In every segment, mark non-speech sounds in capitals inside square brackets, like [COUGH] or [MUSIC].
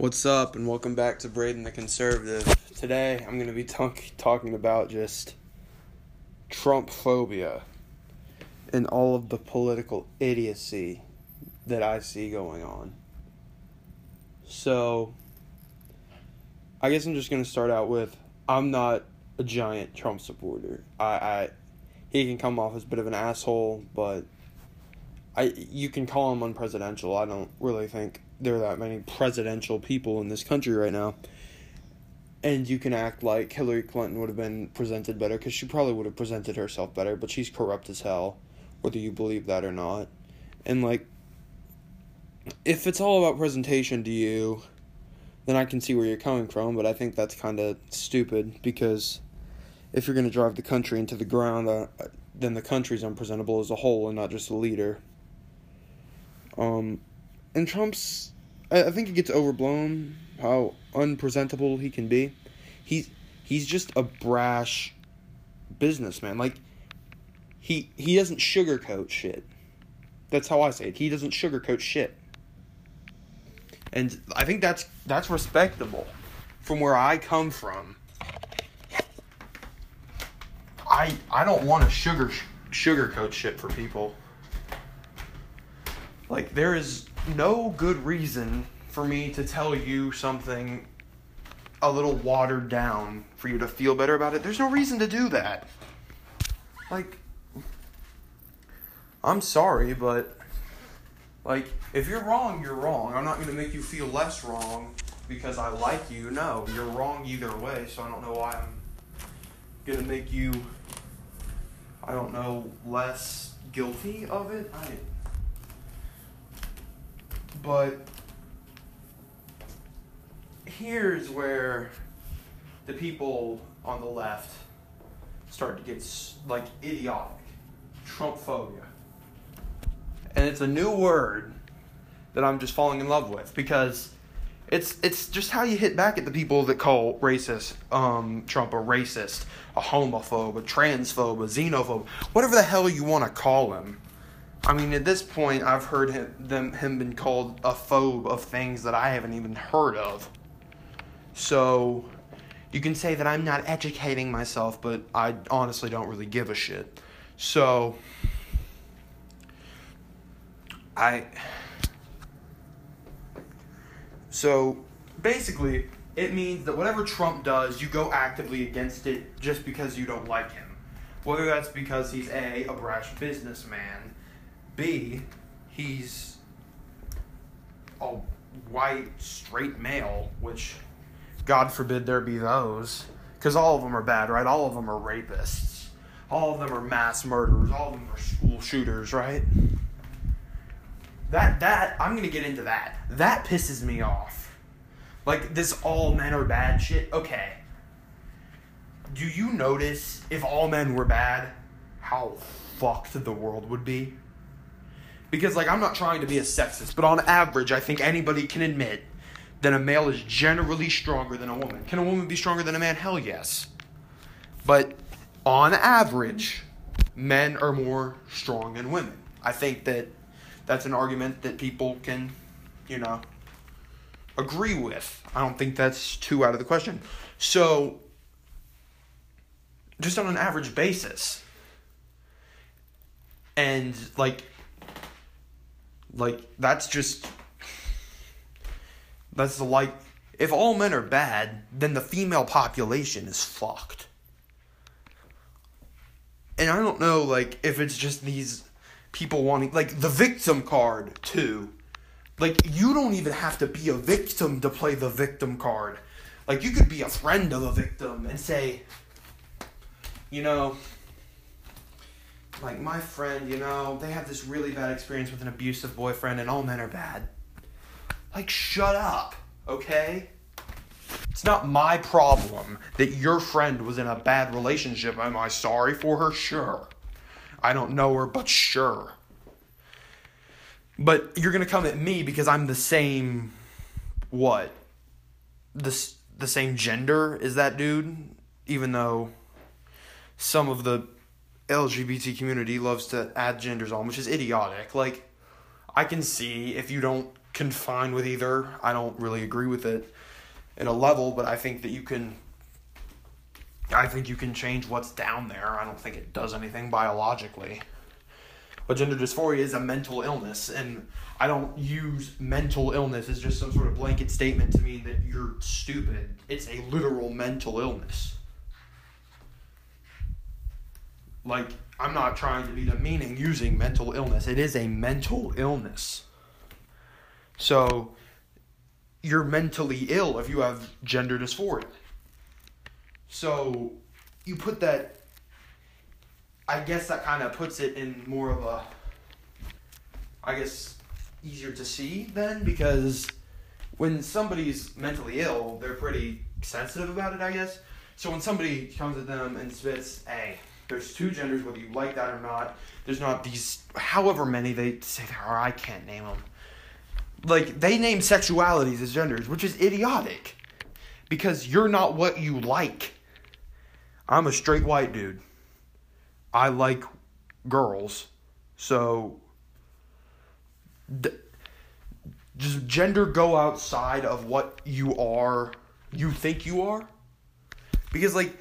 What's up, and welcome back to Braden the Conservative. Today, I'm going to be talk- talking about just Trump phobia and all of the political idiocy that I see going on. So, I guess I'm just going to start out with I'm not a giant Trump supporter. I, I he can come off as a bit of an asshole, but I you can call him unpresidential. I don't really think there are that many presidential people in this country right now. And you can act like Hillary Clinton would have been presented better because she probably would have presented herself better, but she's corrupt as hell, whether you believe that or not. And like, if it's all about presentation to you, then I can see where you're coming from, but I think that's kind of stupid because if you're going to drive the country into the ground, uh, then the country's unpresentable as a whole and not just a leader. Um, and Trump's, I, I think it gets overblown how unpresentable he can be. He's he's just a brash businessman. Like he he doesn't sugarcoat shit. That's how I say it. He doesn't sugarcoat shit. And I think that's that's respectable from where I come from. I I don't want to sugar sugarcoat shit for people. Like there is no good reason for me to tell you something a little watered down for you to feel better about it. There's no reason to do that. Like, I'm sorry, but, like, if you're wrong, you're wrong. I'm not going to make you feel less wrong because I like you. No, you're wrong either way, so I don't know why I'm going to make you, I don't know, less guilty of it. I but here's where the people on the left start to get like idiotic Trump phobia. And it's a new word that I'm just falling in love with because it's it's just how you hit back at the people that call racist um, Trump a racist, a homophobe, a transphobe, a xenophobe, whatever the hell you want to call him. I mean, at this point, I've heard him them him been called a phobe of things that I haven't even heard of. So, you can say that I'm not educating myself, but I honestly don't really give a shit. So, I. So, basically, it means that whatever Trump does, you go actively against it just because you don't like him. Whether that's because he's A, a brash businessman, B, he's a white, straight male, which God forbid there be those. Because all of them are bad, right? All of them are rapists. All of them are mass murderers. All of them are school shooters, right? That, that, I'm to get into that. That pisses me off. Like, this all men are bad shit. Okay. Do you notice if all men were bad, how fucked the world would be? Because, like, I'm not trying to be a sexist, but on average, I think anybody can admit that a male is generally stronger than a woman. Can a woman be stronger than a man? Hell yes. But on average, men are more strong than women. I think that that's an argument that people can, you know, agree with. I don't think that's too out of the question. So, just on an average basis, and like like that's just that's the like if all men are bad, then the female population is fucked. And I don't know like if it's just these people wanting like the victim card too. Like you don't even have to be a victim to play the victim card. Like you could be a friend of a victim and say you know like my friend, you know, they have this really bad experience with an abusive boyfriend and all men are bad. Like shut up, okay? It's not my problem that your friend was in a bad relationship. Am I sorry for her? Sure. I don't know her, but sure. But you're going to come at me because I'm the same what? The the same gender as that dude even though some of the LGBT community loves to add genders on, which is idiotic. Like, I can see if you don't confine with either. I don't really agree with it at a level, but I think that you can I think you can change what's down there. I don't think it does anything biologically. But gender dysphoria is a mental illness, and I don't use mental illness as just some sort of blanket statement to mean that you're stupid. It's a literal mental illness. Like, I'm not trying to be demeaning using mental illness. It is a mental illness. So, you're mentally ill if you have gender dysphoria. So you put that. I guess that kind of puts it in more of a. I guess easier to see then because when somebody's mentally ill, they're pretty sensitive about it. I guess. So when somebody comes at them and spits, "Hey, there's two genders, whether you like that or not. There's not these, however many they say there are. I can't name them. Like they name sexualities as genders, which is idiotic, because you're not what you like. I'm a straight white dude. I like girls. So d- does gender go outside of what you are, you think you are? Because like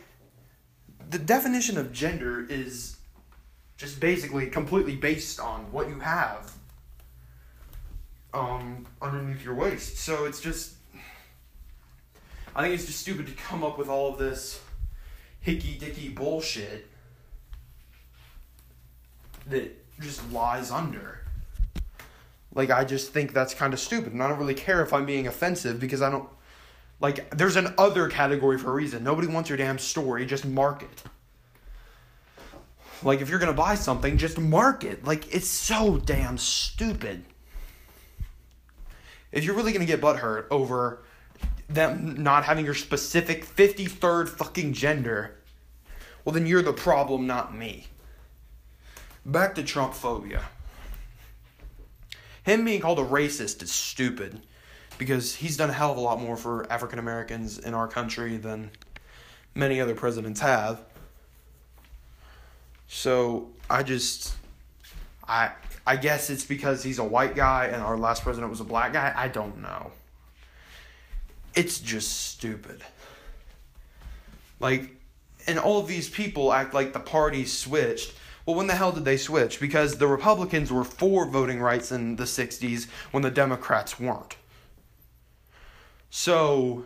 the definition of gender is just basically completely based on what you have um underneath your waist. So it's just I think it's just stupid to come up with all of this hicky dicky bullshit that just lies under. Like, I just think that's kind of stupid. And I don't really care if I'm being offensive because I don't. Like, there's an other category for a reason. Nobody wants your damn story, just mark it. Like, if you're gonna buy something, just mark it. Like, it's so damn stupid. If you're really gonna get butthurt over them not having your specific 53rd fucking gender, well, then you're the problem, not me. Back to Trump phobia. Him being called a racist is stupid because he's done a hell of a lot more for African Americans in our country than many other presidents have. So I just I I guess it's because he's a white guy and our last president was a black guy. I don't know it's just stupid. Like, and all of these people act like the party switched. Well, when the hell did they switch? Because the Republicans were for voting rights in the 60s when the Democrats weren't. So,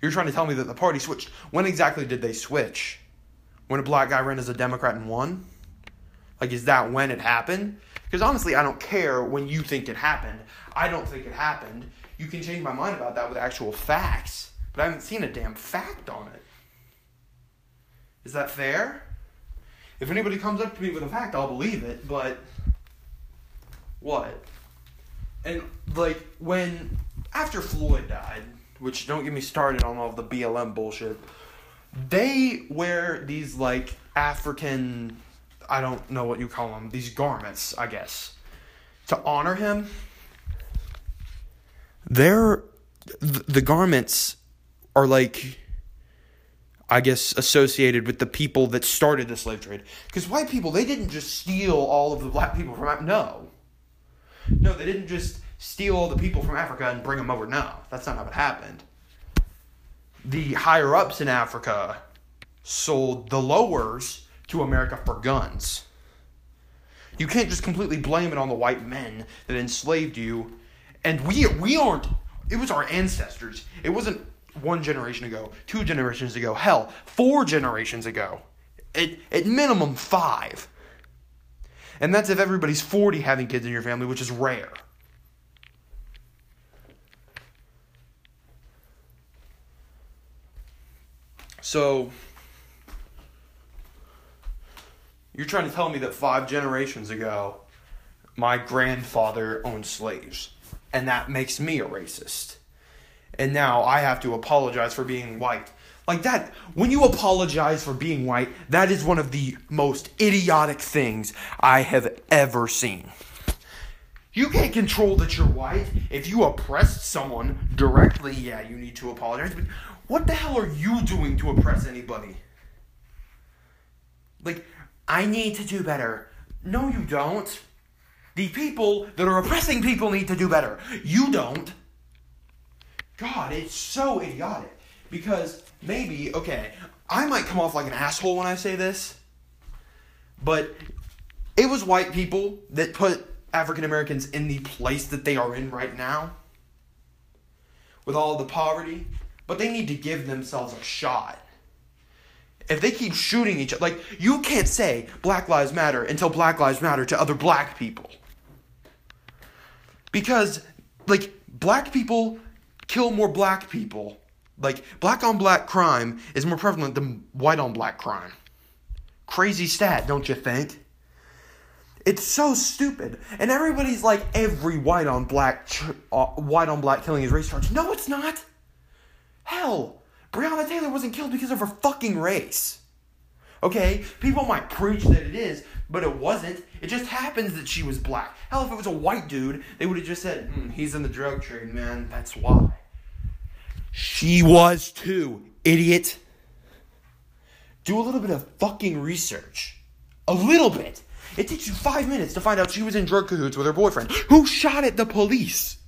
you're trying to tell me that the party switched. When exactly did they switch? When a black guy ran as a Democrat and won? Like, is that when it happened? Because honestly, I don't care when you think it happened. I don't think it happened you can change my mind about that with actual facts, but I haven't seen a damn fact on it. Is that fair? If anybody comes up to me with a fact, I'll believe it, but what? And like when after Floyd died, which don't get me started on all the BLM bullshit, they wear these like African I don't know what you call them, these garments, I guess, to honor him they're the garments are like I guess associated with the people that started the slave trade. Because white people, they didn't just steal all of the black people from no, no, they didn't just steal all the people from Africa and bring them over. No, that's not how it happened. The higher ups in Africa sold the lowers to America for guns. You can't just completely blame it on the white men that enslaved you and we we aren't. It was our ancestors. It wasn't one generation ago, two generations ago, hell, four generations ago. At, at minimum five. And that's if everybody's 40 having kids in your family, which is rare. So, you're trying to tell me that five generations ago, my grandfather owned slaves and that makes me a racist. And now I have to apologize for being white. Like that, when you apologize for being white, that is one of the most idiotic things I have ever seen. You can't control that you're white. If you oppressed someone directly, yeah, you need to apologize. But what the hell are you doing to oppress anybody? Like, I need to do better. No, you don't. The people that are oppressing people need to do better. You don't. God, it's so idiotic. Because maybe, okay, I might come off like an asshole when I say this, but it was white people that put African Americans in the place that they are in right now with all the poverty, but they need to give themselves a shot. If they keep shooting each other, like, you can't say Black Lives Matter until Black Lives Matter to other black people. Because, like, black people kill more black people. Like, black on black crime is more prevalent than white on black crime. Crazy stat, don't you think? It's so stupid, and everybody's like, every white on black, ch- uh, white on black killing is race charge. No, it's not. Hell, Breonna Taylor wasn't killed because of her fucking race. Okay, people might preach that it is, but it wasn't. It just happens that she was black. Hell, if it was a white dude, they would have just said, mm, "He's in the drug trade, man. That's why." She was too, idiot. Do a little bit of fucking research. A little bit. It takes you five minutes to find out she was in drug cahoots with her boyfriend, who shot at the police.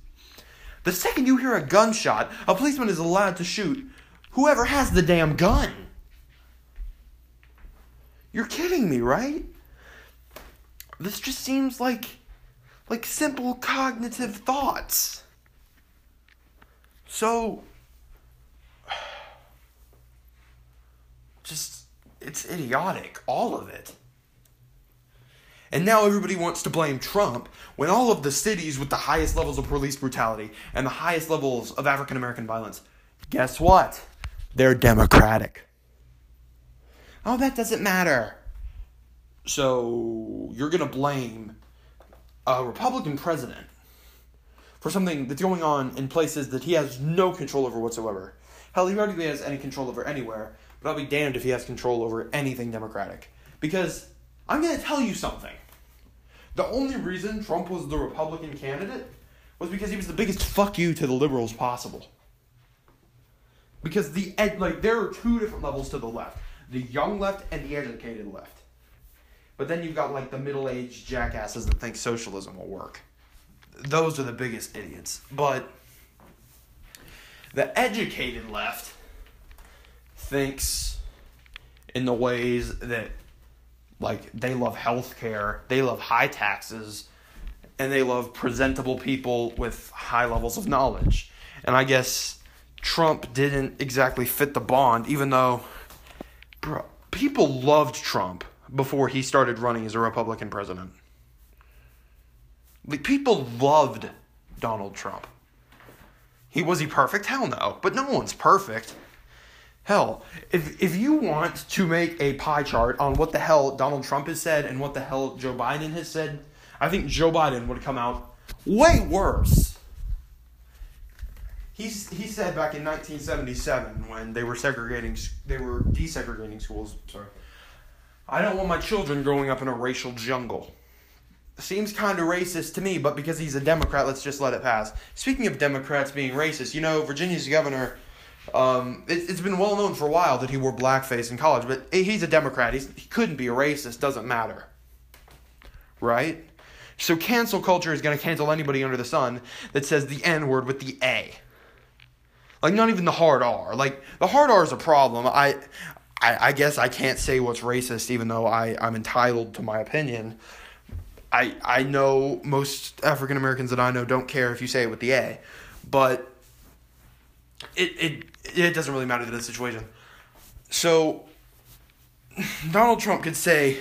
The second you hear a gunshot, a policeman is allowed to shoot whoever has the damn gun. You're kidding me, right? This just seems like like simple cognitive thoughts. So [SIGHS] just it's idiotic, all of it. And mm-hmm. now everybody wants to blame Trump when all of the cities with the highest levels of police brutality and the highest levels of African American violence, guess what? They're Democratic. Oh, that doesn't matter. So you're going to blame a Republican president for something that's going on in places that he has no control over whatsoever. Hell, he hardly has any control over anywhere, but I'll be damned if he has control over anything Democratic. Because I'm going to tell you something. The only reason Trump was the Republican candidate was because he was the biggest fuck you to the liberals possible. Because the ed- like there are two different levels to the left: the young left and the educated left. But then you've got like the middle-aged jackasses that think socialism will work. Those are the biggest idiots. But the educated left thinks in the ways that like they love healthcare, they love high taxes, and they love presentable people with high levels of knowledge. And I guess Trump didn't exactly fit the bond, even though bro, people loved Trump before he started running as a Republican president. Like, people loved Donald Trump. He was he perfect? Hell no. But no one's perfect. Hell, if if you want to make a pie chart on what the hell Donald Trump has said and what the hell Joe Biden has said, I think Joe Biden would come out way worse. He's, he said back in 1977 when they were segregating, they were desegregating schools. Sorry, I don't want my children growing up in a racial jungle. Seems kind of racist to me, but because he's a Democrat, let's just let it pass. Speaking of Democrats being racist, you know Virginia's governor um, it, has been well known for a while that he wore blackface in college, but he's a Democrat. He's, he couldn't be a racist. Doesn't matter, right? So cancel culture is going to cancel anybody under the sun that says the N word with the A. Like not even the hard R. Like the hard R is a problem. I, I, I guess I can't say what's racist, even though I, I'm entitled to my opinion. I I know most African Americans that I know don't care if you say it with the A, but it it it doesn't really matter to the situation. So Donald Trump could say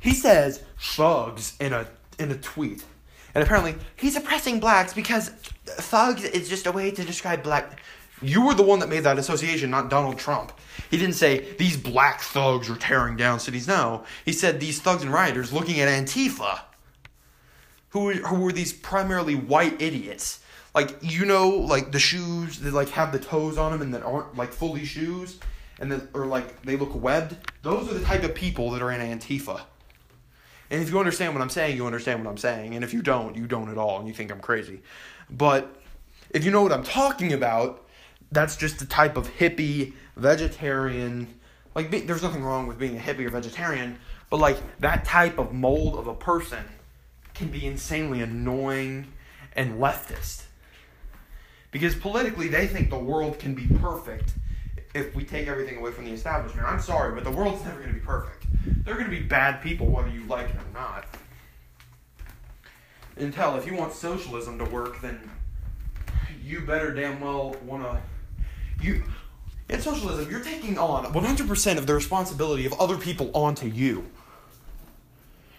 he says thugs in a in a tweet. And apparently he's oppressing blacks because thugs is just a way to describe black you were the one that made that association, not Donald Trump. He didn't say these black thugs are tearing down cities. No, he said these thugs and rioters looking at Antifa, who who were these primarily white idiots like you know like the shoes that like have the toes on them and that aren't like fully shoes and that or like they look webbed? Those are the type of people that are in antifa. And if you understand what i'm saying you understand what i'm saying. And if you don't you don't at all and you think i'm crazy. But if you know what i'm talking about that's just the type of hippie vegetarian like be, there's nothing wrong with being a hippie or vegetarian but like that type of mold of a person can be insanely annoying and leftist. Because politically, they think the world can be perfect if we take everything away from the establishment. I'm sorry, but the world's never going to be perfect. They're going to be bad people, whether you like it or not. Intel, if you want socialism to work, then you better damn well want to. You in socialism, you're taking on 100% of the responsibility of other people onto you.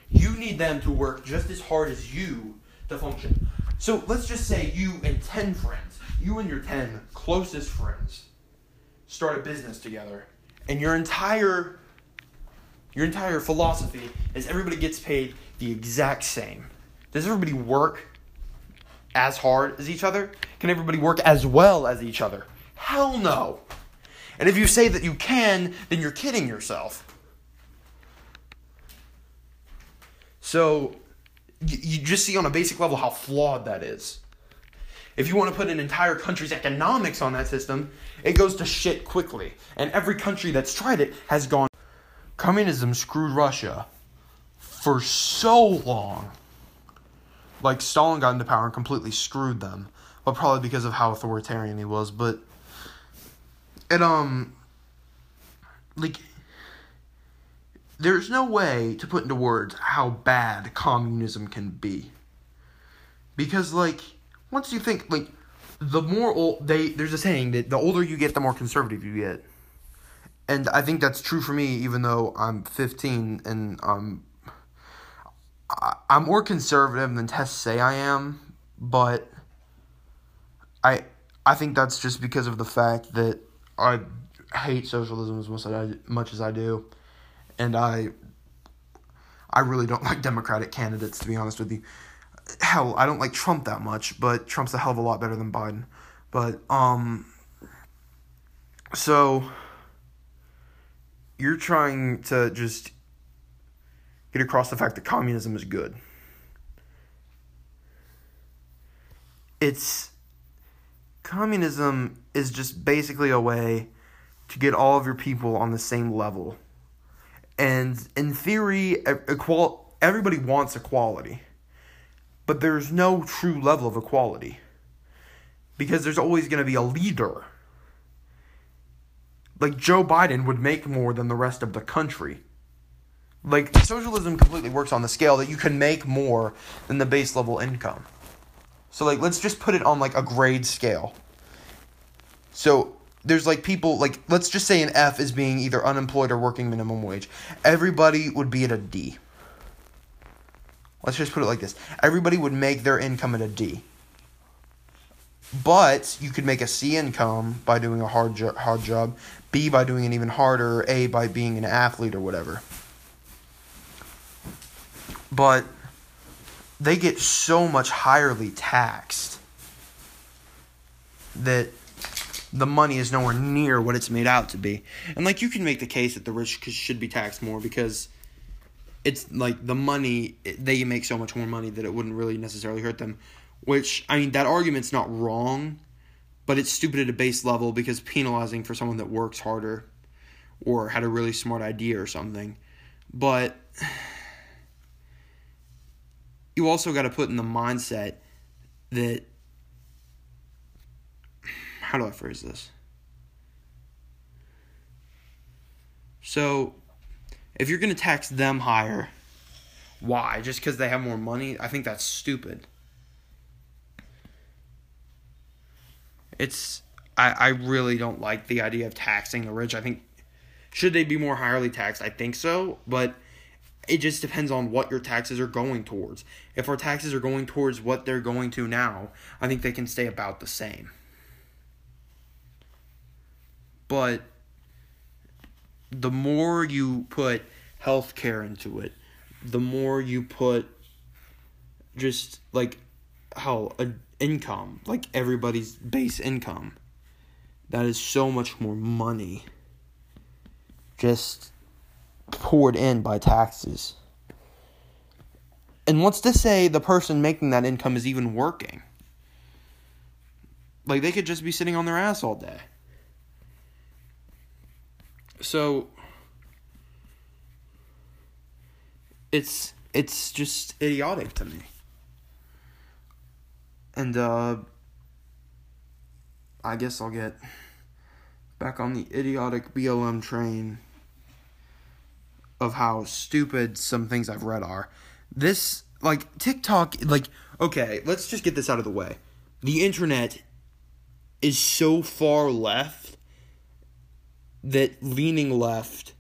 You need them to work just as hard as you to function. So let's just say you and 10 friends, you and your 10 closest friends start a business together. And your entire your entire philosophy is everybody gets paid the exact same. Does everybody work as hard as each other? Can everybody work as well as each other? Hell no. And if you say that you can, then you're kidding yourself. So you, you just see on a basic level how flawed that is. If you want to put an entire country's economics on that system, it goes to shit quickly. And every country that's tried it has gone. Communism screwed Russia for so long. Like Stalin got into power and completely screwed them, but probably because of how authoritarian he was. But it um, like there's no way to put into words how bad communism can be. Because like once you think like the more old they there's a saying that the older you get the more conservative you get. And I think that's true for me even though I'm 15 and um I, I'm more conservative than tests say I am, but I I think that's just because of the fact that I hate socialism as much as I, much as I do and I I really don't [LAUGHS] like Democratic candidates to be honest with you. Hell, I don't like Trump that much, but Trump's a hell of a lot better than Biden. But um so you're trying to just get across the fact that communism is good. It's communism is just basically a way to get all of your people on the same level and in theory, equal everybody wants equality. But there's no true level of equality. Because there's always going to be a leader. Like Joe Biden would make more than the rest of the country. Like socialism completely works on the scale that you can make more than the base level income. So like let's just put it on like a grade scale. So there's like people like let's just say an F is being either unemployed or working minimum wage. Everybody would be at a D. Let's just put it like this. Everybody would make their income at a D. But you could make a C income by doing a hard jo- hard job, B by doing an even harder, A by being an athlete or whatever. But they get so much highly taxed that the money is nowhere near what it's made out to be. And like you can make the case that the rich should be taxed more because it's like the money they make so much more money that it wouldn't really necessarily hurt them. Which I mean that argument's not wrong, but it's stupid at a base level because penalizing for someone that works harder or had a really smart idea or something. But you also got to put in the mindset that how do I phrase this? So, if you're going to tax them higher, why? Just because they have more money? I think that's stupid. It's I, I really don't like the idea of taxing the rich. I think should they be more highly taxed? I think so, but it just depends on what your taxes are going towards. If our taxes are going towards what they're going to now, I think they can stay about the same. But the more you put healthcare into it, the more you put just like how a income, like everybody's base income, that is so much more money just poured in by taxes. And what's to say the person making that income is even working? Like they could just be sitting on their ass all day. So it's it's just idiotic to me. And uh I guess I'll get back on the idiotic BLM train of how stupid some things I've read are. This like TikTok like okay, let's just get this out of the way. The internet is so far left that leaning left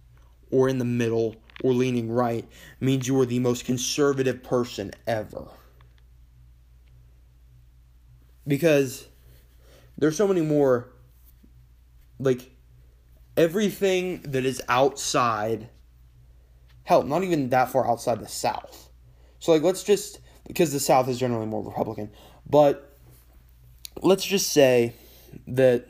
or in the middle or leaning right means you are the most conservative person ever. Because there's so many more like everything that is outside hell, not even that far outside the South. So like let's just because the South is generally more Republican, but let's just say that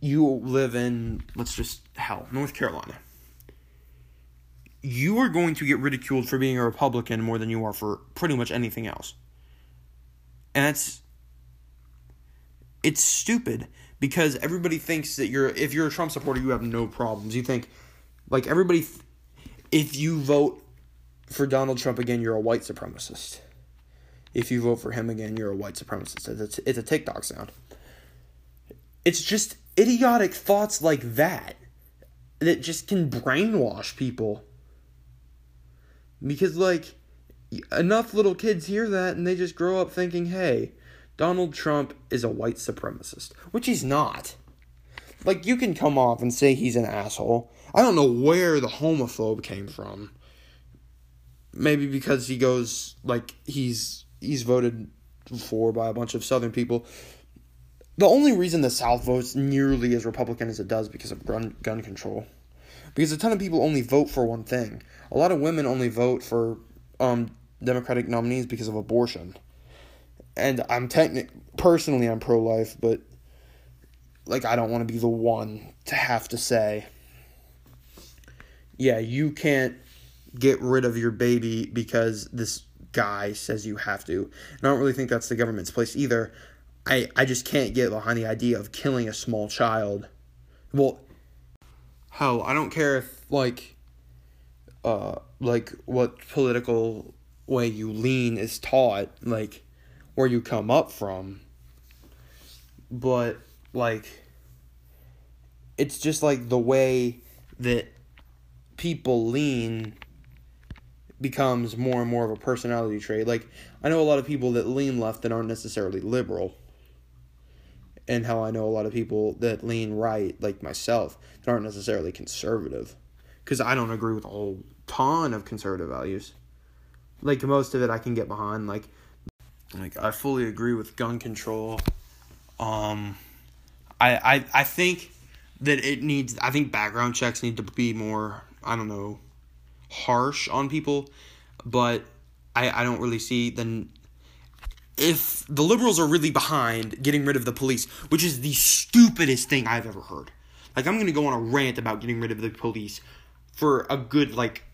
you live in let's just hell, North Carolina. You are going to get ridiculed for being a Republican more than you are for pretty much anything else. And that's it's stupid because everybody thinks that you're if you're a Trump supporter you have no problems. You think like everybody if you vote for Donald Trump again you're a white supremacist. If you vote for him again you're a white supremacist. It's a, it's a TikTok sound. It's just idiotic thoughts like that that just can brainwash people. Because like enough little kids hear that and they just grow up thinking, "Hey, Donald Trump is a white supremacist, which he's not. Like, you can come off and say he's an asshole. I don't know where the homophobe came from. Maybe because he goes, like, he's he's voted for by a bunch of Southern people. The only reason the South votes nearly as Republican as it does because of gun, gun control. Because a ton of people only vote for one thing. A lot of women only vote for um, Democratic nominees because of abortion and I'm technic personally I'm pro life, but like I don't want to be the one to have to say, yeah, you can't get rid of your baby because this guy says you have to. And I don't really think that's the government's place either. I I just can't get behind the idea of killing a small child. Well, hell, I don't care if like uh like what political way you lean is taught like where you come up from. But like it's just like the way that people lean becomes more and more of a personality trait. Like I know a lot of people that lean left that aren't necessarily liberal. And how I know a lot of people that lean right, like myself, that aren't necessarily conservative. Because I don't agree with a whole ton of conservative values. Like most of it I can get behind. Like like I fully agree with gun control. Um, I I I think that it needs. I think background checks need to be more. I don't know, harsh on people, but I I don't really see then. If the liberals are really behind getting rid of the police, which is the stupidest thing I've ever heard, like I'm gonna go on a rant about getting rid of the police for a good like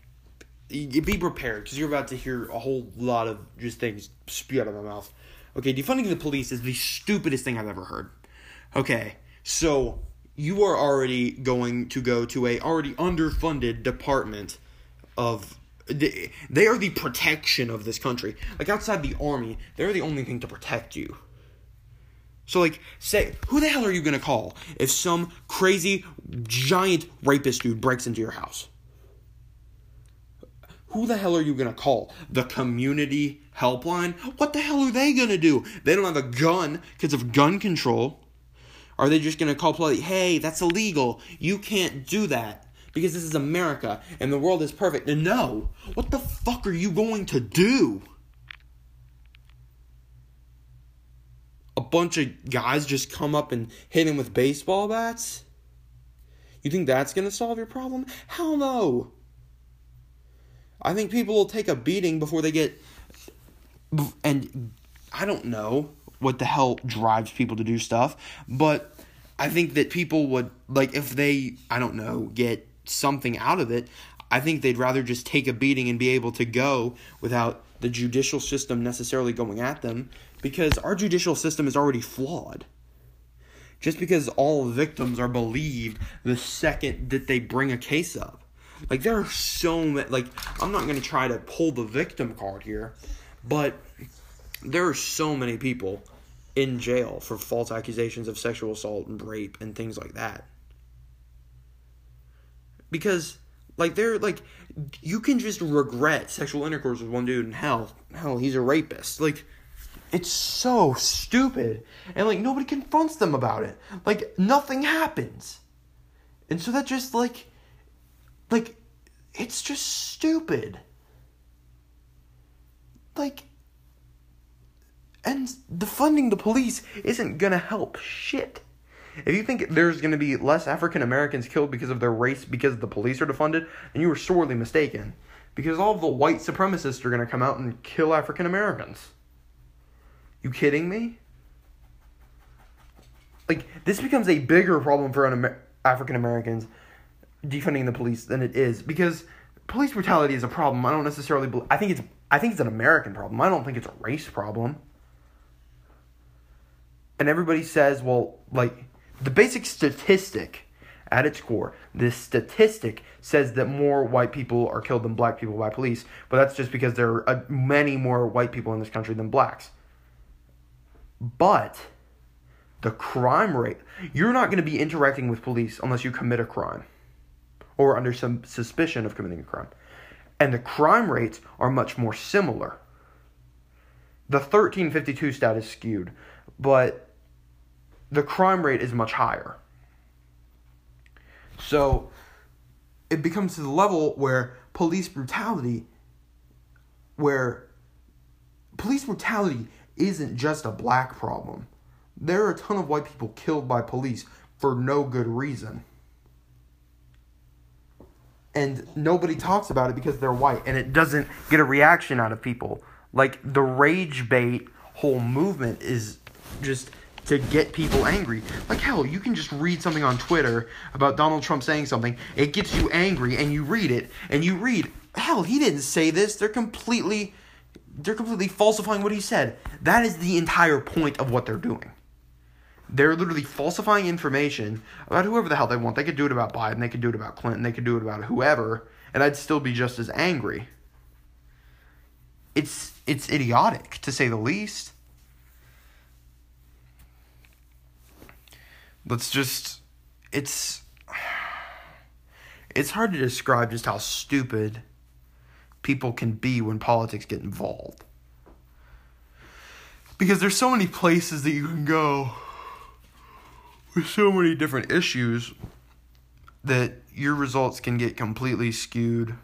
be prepared because you're about to hear a whole lot of just things spew out of my mouth. Okay, defunding the police is the stupidest thing I've ever heard. Okay, so you are already going to go to a already underfunded department of they, they are the protection of this country. Like outside the army, they're the only thing to protect you. So like say who the hell are you going to call if some crazy giant rapist dude breaks into your house? who the hell are you going to call? The community helpline? What the hell are they going to do? They don't have a gun because of gun control. Are they just going to call police? Hey, that's illegal. You can't do that because this is America and the world is perfect. No. What the fuck are you going to do? A bunch of guys just come up and hit him with baseball bats? You think that's going to solve your problem? Hell no. I think people will take a beating before they get. And I don't know what the hell drives people to do stuff, but I think that people would, like, if they, I don't know, get something out of it, I think they'd rather just take a beating and be able to go without the judicial system necessarily going at them because our judicial system is already flawed. Just because all victims are believed the second that they bring a case up. Like there are so many. Like I'm not gonna try to pull the victim card here, but there are so many people in jail for false accusations of sexual assault and rape and things like that. Because like they're like you can just regret sexual intercourse with one dude and hell hell he's a rapist. Like it's so stupid. And like nobody confronts them about it. Like nothing happens. And so that just like like it's just stupid. Like and the funding the police isn't gonna help shit. If you think there's gonna be less African Americans killed because of their race because the police are defunded, then you are sorely mistaken. Because all of the white supremacists are gonna come out and kill African Americans. You kidding me? Like this becomes a bigger problem for Amer- African Americans defunding the police than it is because police brutality is a problem. I don't necessarily. Believe, I think it's. I think it's an American problem. I don't think it's a race problem. And everybody says, well, like the basic statistic at its core, this statistic says that more white people are killed than black people by police, but that's just because there are uh, many more white people in this country than blacks. But the crime rate, you're not going to be interacting with police unless you commit a crime or under some suspicion of committing a crime. And the crime rates are much more similar. The 1352 stat is skewed, but the crime rate is much higher. So it becomes to the level where police brutality, where police brutality isn't just a black problem. There are a ton of white people killed by police for no good reason. And nobody talks about it because they're white, and it doesn't get a reaction out of people. Like the rage bait whole movement is just to get people angry. Like hell, you can just read something on Twitter about Donald Trump saying something. It gets you angry and you read it and you read, hell, he didn't say this. They're completely they're completely falsifying what he said. That is the entire point of what they're doing. They're literally falsifying information about whoever the hell they want. They could do it about Biden, they could do it about Clinton, they could do it about whoever, and I'd still be just as angry. It's it's idiotic to say the least. Let's just it's it's hard to describe just how stupid people can be when politics get involved. Because there's so many places that you can go with so many different issues that your results can get completely skewed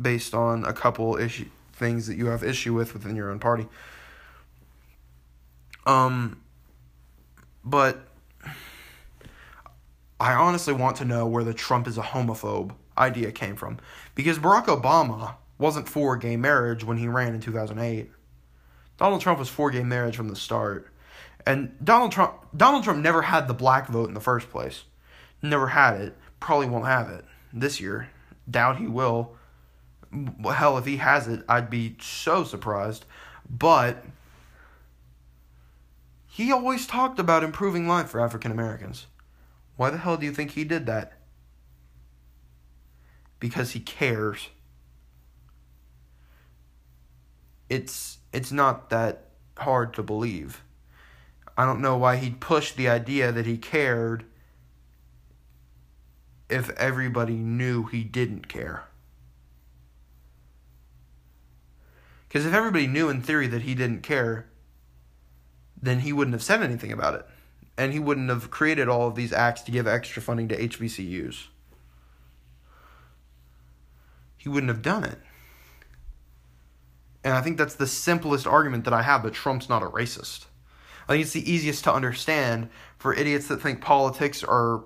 based on a couple issue things that you have issue with within your own party. Um but I honestly want to know where the Trump is a homophobe idea came from. Because Barack Obama wasn't for gay marriage when he ran in 2008. Donald Trump was for gay marriage from the start. And Donald Trump Donald Trump never had the black vote in the first place. Never had it. Probably won't have it this year. Doubt he will. Hell, if he has it, I'd be so surprised. But he always talked about improving life for African Americans. Why the hell do you think he did that? Because he cares. It's it's not that hard to believe. I don't know why he'd push the idea that he cared if everybody knew he didn't care. Because if everybody knew in theory that he didn't care, then he wouldn't have said anything about it. And he wouldn't have created all of these acts to give extra funding to HBCUs. He wouldn't have done it. And I think that's the simplest argument that I have that Trump's not a racist. I think it's the easiest to understand for idiots that think politics are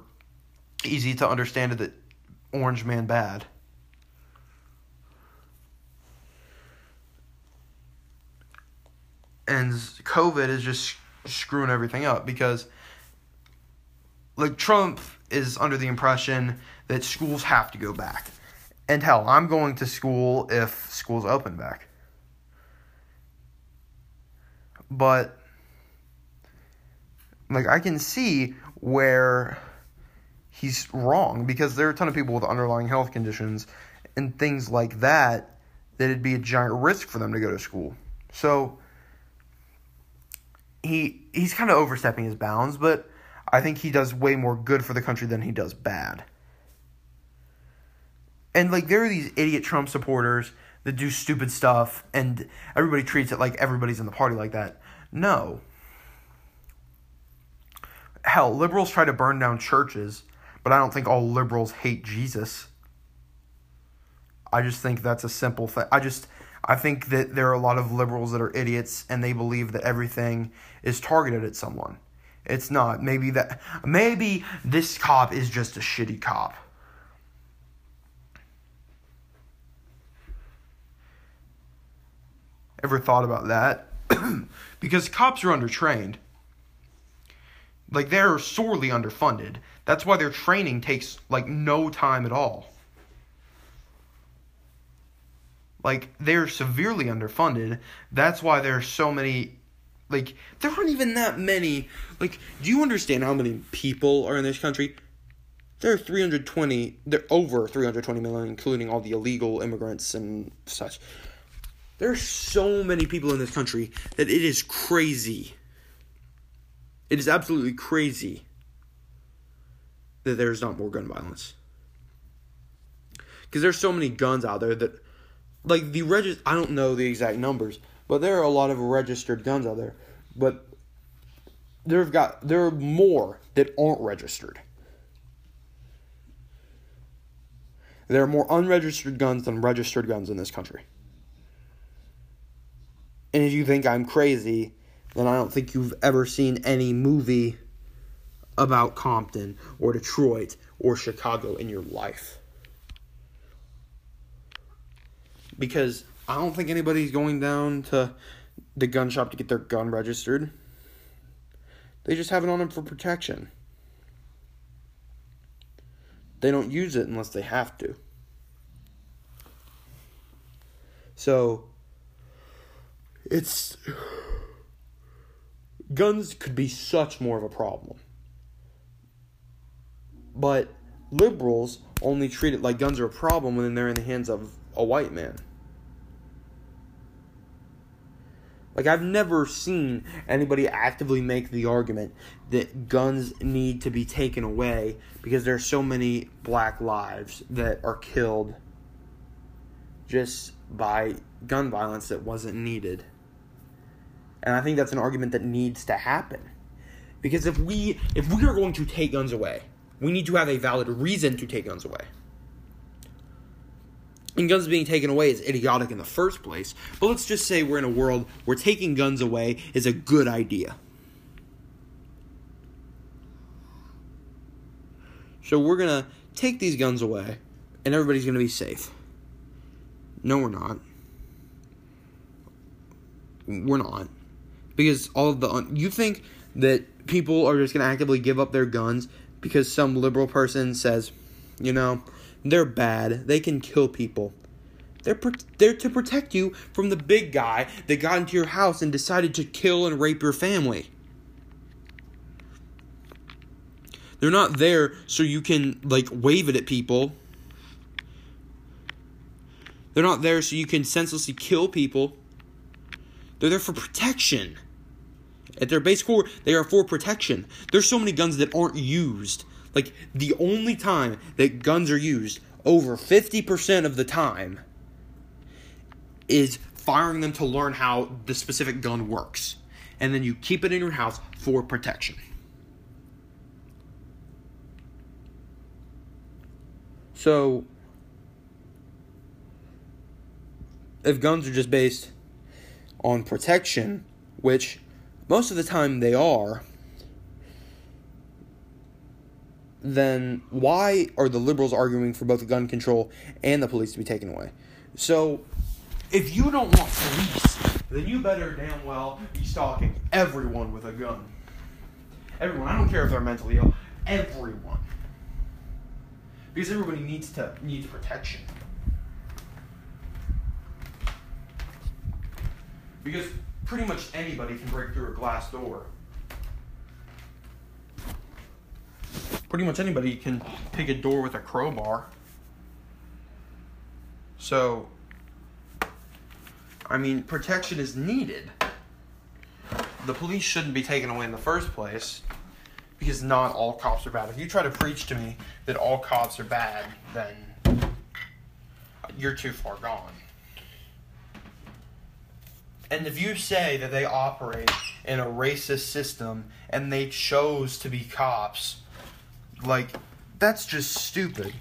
easy to understand that orange man bad. And COVID is just screwing everything up because like Trump is under the impression that schools have to go back. And hell, I'm going to school if schools open back. But like I can see where he's wrong because there are a ton of people with underlying health conditions and things like that that it'd be a giant risk for them to go to school. So he he's kind of overstepping his bounds, but I think he does way more good for the country than he does bad. And like there are these idiot Trump supporters that do stupid stuff and everybody treats it like everybody's in the party like that. No. Hell, liberals try to burn down churches, but I don't think all liberals hate Jesus. I just think that's a simple thing. I just I think that there are a lot of liberals that are idiots and they believe that everything is targeted at someone. It's not. Maybe that maybe this cop is just a shitty cop. Ever thought about that? [CLEARS THROAT] because cops are undertrained. Like they're sorely underfunded. That's why their training takes like no time at all. Like they're severely underfunded. That's why there are so many like there aren't even that many like do you understand how many people are in this country? There are 320 they're over 320 million including all the illegal immigrants and such. There are so many people in this country that it is crazy. It is absolutely crazy that there's not more gun violence. Because there's so many guns out there that like the regist I don't know the exact numbers, but there are a lot of registered guns out there. But there've got there are more that aren't registered. There are more unregistered guns than registered guns in this country. And if you think I'm crazy, then I don't think you've ever seen any movie about Compton or Detroit or Chicago in your life because I don't think anybody's going down to the gun shop to get their gun registered. They just have it on them for protection. They don't use it unless they have to. So, it's. Guns could be such more of a problem. But liberals only treat it like guns are a problem when they're in the hands of a white man. Like, I've never seen anybody actively make the argument that guns need to be taken away because there are so many black lives that are killed just by gun violence that wasn't needed. And I think that's an argument that needs to happen. Because if we if we are going to take guns away, we need to have a valid reason to take guns away and guns being taken away is idiotic in the first place. But let's just say we're in a world where taking guns away is a good idea. So we're going to take these guns away and everybody's going to be safe. No, we're not. We're not. Because all of the. Un- you think that people are just going to actively give up their guns because some liberal person says, you know, they're bad. They can kill people. They're they're to protect you from the big guy that got into your house and decided to kill and rape your family. They're not there so you can like wave it at people. They're not there so you can senselessly kill people. They're there for protection. At their base core, they are for protection. There's so many guns that aren't used like the only time that guns are used over 50% of the time is firing them to learn how the specific gun works. And then you keep it in your house for protection. So, if guns are just based on protection, which most of the time they are, then why are the liberals arguing for both gun control and the police to be taken away? So, if you don't want police, then you better damn well be stalking everyone with a gun. Everyone. I don't care if they're mentally ill. Everyone. Because everybody needs to needs protection. Because pretty much anybody can break through a glass door. Pretty much anybody can pick a door with a crowbar. So, I mean, protection is needed. The police shouldn't be taken away in the first place because not all cops are bad. If you try to preach to me that all cops are bad, then you're too far gone. And if you say that they operate in a racist system and they chose to be cops, like, that's just stupid.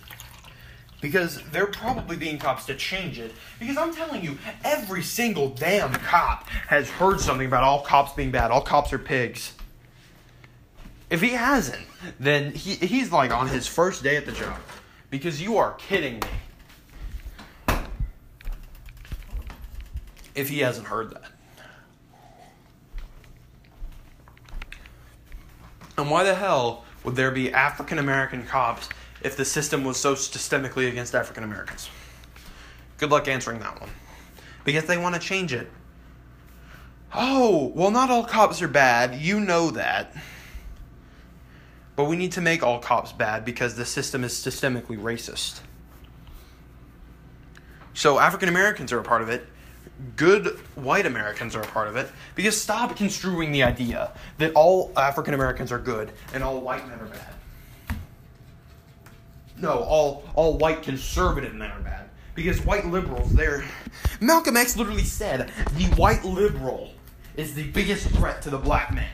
Because they're probably being cops to change it. Because I'm telling you, every single damn cop has heard something about all cops being bad. All cops are pigs. If he hasn't, then he, he's like on his first day at the job. Because you are kidding me. If he hasn't heard that. And why the hell would there be African American cops if the system was so systemically against African Americans? Good luck answering that one. Because they want to change it. Oh, well, not all cops are bad. You know that. But we need to make all cops bad because the system is systemically racist. So African Americans are a part of it. Good white Americans are a part of it. Because stop construing the idea that all African Americans are good and all white men are bad. No, all all white conservative men are bad. Because white liberals, they're Malcolm X literally said the white liberal is the biggest threat to the black man.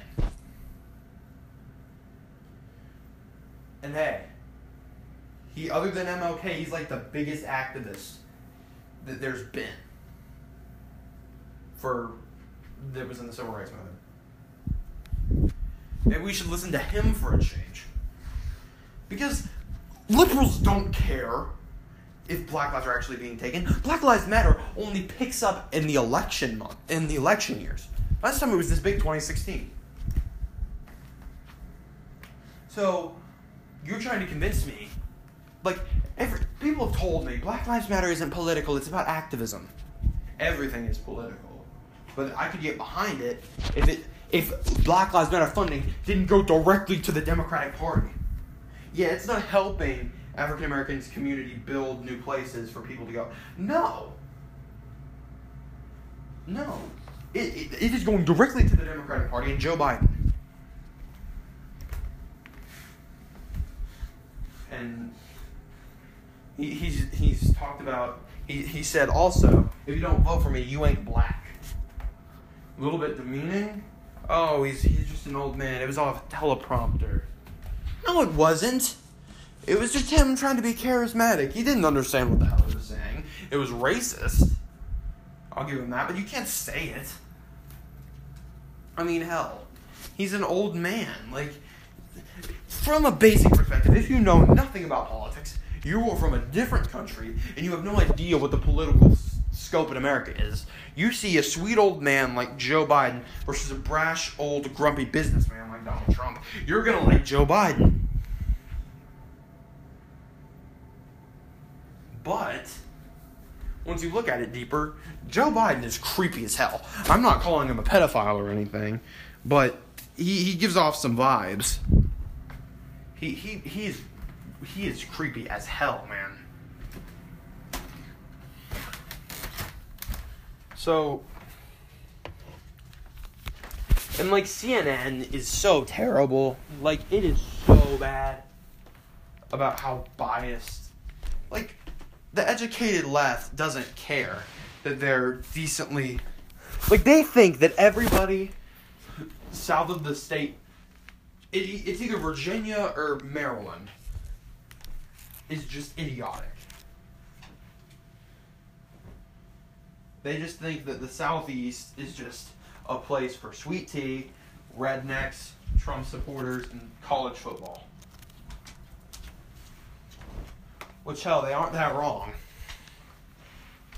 And hey, he other than MLK, he's like the biggest activist that there's been for that was in the civil rights movement. Maybe we should listen to him for a change. Because liberals don't care if black lives are actually being taken. Black Lives Matter only picks up in the election month, in the election years. Last time it was this big, 2016. So you're trying to convince me, like every people have told me, Black Lives Matter isn't political; it's about activism. Everything is political, but I could get behind it if it if Black Lives Matter funding didn't go directly to the Democratic Party. Yeah, it's not helping African Americans community build new places for people to go. No. No. It, it, it is going directly to the Democratic Party and Joe Biden. and he, he's he's talked about he, he said also if you don't vote for me you ain't black a little bit demeaning? Oh he's he's just an old man. It was off teleprompter. No it wasn't. It was just him trying to be charismatic. He didn't understand what the hell he was saying. It was racist. I'll give him that but you can't say it. I mean hell he's an old man. Like from a basic perspective, if you know nothing about politics, you are from a different country, and you have no idea what the political scope in America is, you see a sweet old man like Joe Biden versus a brash old grumpy businessman like Donald Trump, you're gonna like Joe Biden. But once you look at it deeper, Joe Biden is creepy as hell. I'm not calling him a pedophile or anything, but he, he gives off some vibes. He he he's he is creepy as hell, man. So and like CNN is so terrible. Like it is so bad about how biased like the educated left doesn't care that they're decently like they think that everybody south of the state it, it's either Virginia or Maryland is just idiotic. They just think that the Southeast is just a place for sweet tea, rednecks, Trump supporters, and college football. Which, hell, they aren't that wrong.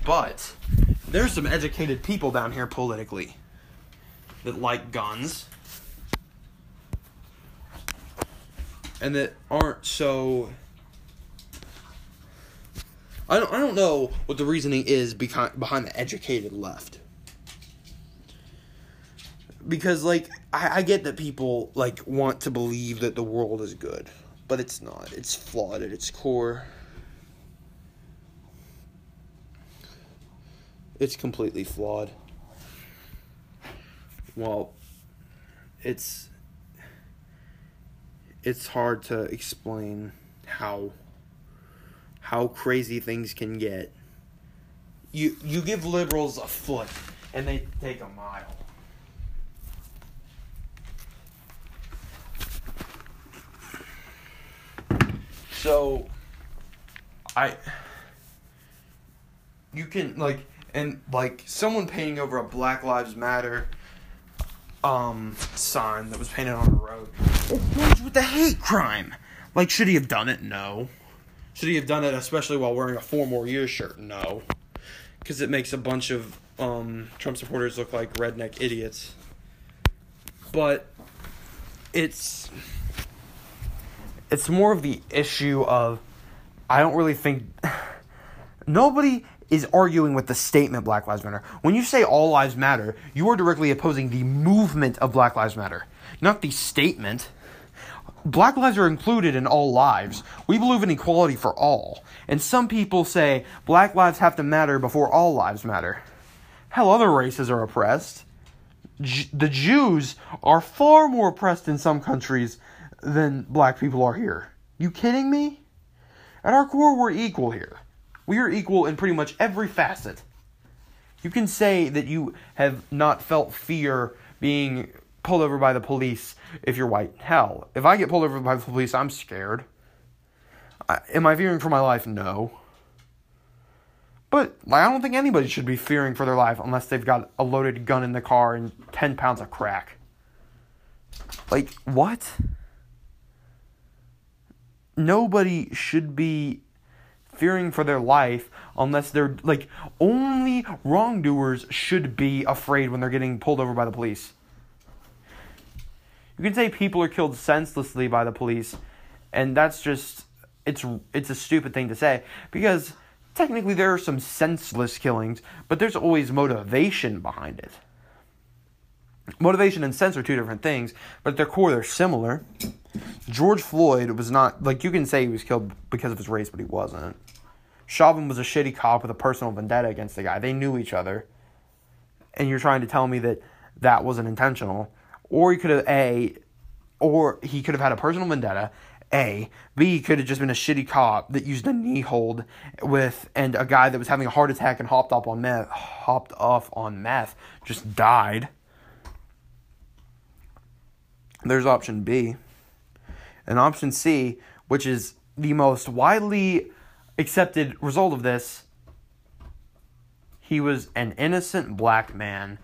But there's some educated people down here politically that like guns and that aren't so I don't, I don't know what the reasoning is behind behind the educated left. Because like I, I get that people like want to believe that the world is good. but it's not. It's flawed at its core. It's completely flawed. Well, it's it's hard to explain how how crazy things can get. You you give liberals a foot and they take a mile. So I you can like and like someone painting over a Black Lives Matter um sign that was painted on a road. It with the hate crime. Like should he have done it? No. Should he have done it especially while wearing a four more years shirt? No. Cuz it makes a bunch of um Trump supporters look like redneck idiots. But it's it's more of the issue of I don't really think [SIGHS] nobody is arguing with the statement Black Lives Matter. When you say all lives matter, you are directly opposing the movement of Black Lives Matter, not the statement. Black lives are included in all lives. We believe in equality for all. And some people say black lives have to matter before all lives matter. Hell, other races are oppressed. J- the Jews are far more oppressed in some countries than black people are here. You kidding me? At our core, we're equal here. We are equal in pretty much every facet. You can say that you have not felt fear being pulled over by the police if you're white. Hell, if I get pulled over by the police, I'm scared. I, am I fearing for my life? No. But like, I don't think anybody should be fearing for their life unless they've got a loaded gun in the car and 10 pounds of crack. Like, what? nobody should be fearing for their life unless they're like only wrongdoers should be afraid when they're getting pulled over by the police. You can say people are killed senselessly by the police and that's just it's it's a stupid thing to say because technically there are some senseless killings, but there's always motivation behind it. Motivation and sense are two different things, but at their core they're similar. George Floyd was not like you can say he was killed because of his race, but he wasn't. Chauvin was a shitty cop with a personal vendetta against the guy. They knew each other, and you're trying to tell me that that wasn't intentional, or he could have a, or he could have had a personal vendetta. A, B could have just been a shitty cop that used a knee hold with, and a guy that was having a heart attack and hopped up on meth, hopped off on meth, just died. There's option B. And option C, which is the most widely accepted result of this, he was an innocent black man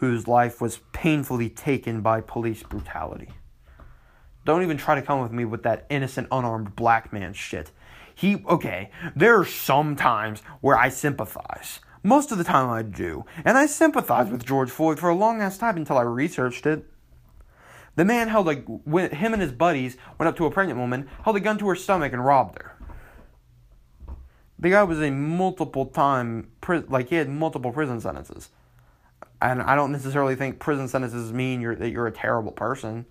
whose life was painfully taken by police brutality. Don't even try to come with me with that innocent, unarmed black man shit. He, okay, there are some times where I sympathize. Most of the time I do. And I sympathize with George Floyd for a long ass time until I researched it. The man held a him and his buddies went up to a pregnant woman, held a gun to her stomach, and robbed her. The guy was a multiple time like he had multiple prison sentences, and I don't necessarily think prison sentences mean you're that you're a terrible person.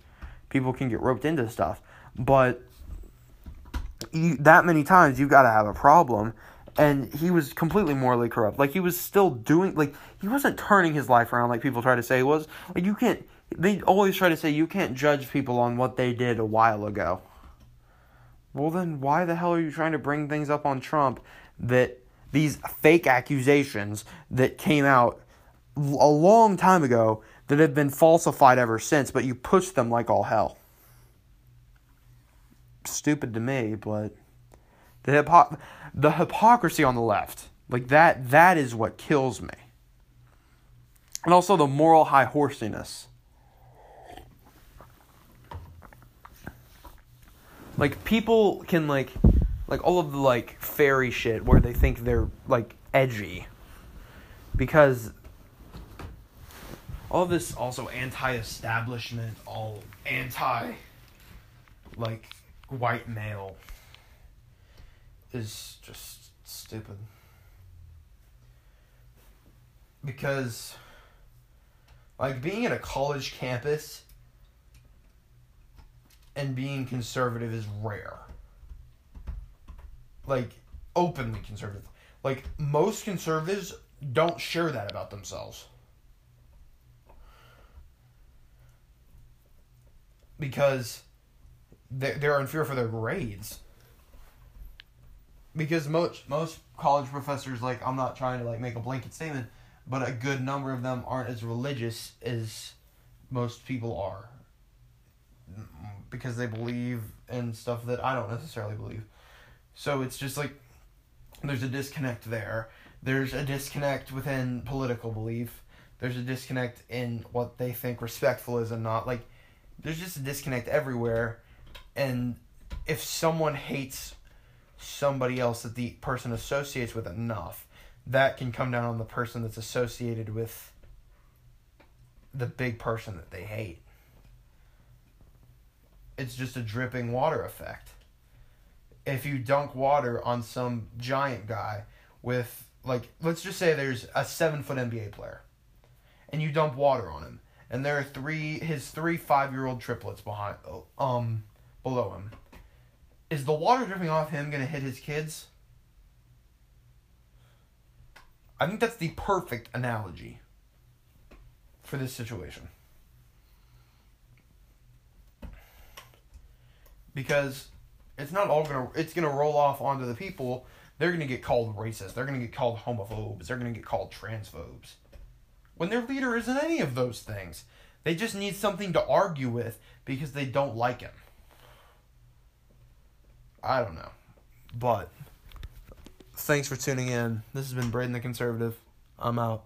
People can get roped into stuff, but you, that many times you've got to have a problem. And he was completely morally corrupt. Like he was still doing like he wasn't turning his life around like people try to say he was. Like you can't they always try to say you can't judge people on what they did a while ago. Well, then why the hell are you trying to bring things up on Trump that these fake accusations that came out a long time ago that have been falsified ever since, but you push them like all hell? Stupid to me, but the hypo- the hypocrisy on the left, like that, that is what kills me. And also the moral high horsiness Like people can like like all of the like fairy shit where they think they're like edgy because all this also anti-establishment, all anti like white male is just stupid. Because like being at a college campus and being conservative is rare. Like openly conservative. Like most conservatives don't share that about themselves. Because they're, they're in fear for their grades. Because most most college professors like I'm not trying to like make a blanket statement, but a good number of them aren't as religious as most people are because they believe in stuff that I don't necessarily believe. So it's just like there's a disconnect there. There's a disconnect within political belief. There's a disconnect in what they think respectful is and not. Like there's just a disconnect everywhere. And if someone hates somebody else that the person associates with enough, that can come down on the person that's associated with the big person that they hate. It's just a dripping water effect. If you dunk water on some giant guy with, like, let's just say there's a seven foot NBA player, and you dump water on him, and there are three his three five year old triplets behind um below him. Is the water dripping off him gonna hit his kids? I think that's the perfect analogy for this situation. Because it's not all gonna it's gonna roll off onto the people. They're gonna get called racist. They're gonna get called homophobes. They're gonna get called transphobes. When their leader isn't any of those things. They just need something to argue with because they don't like him. I don't know. But thanks for tuning in. This has been Braden the Conservative. I'm out.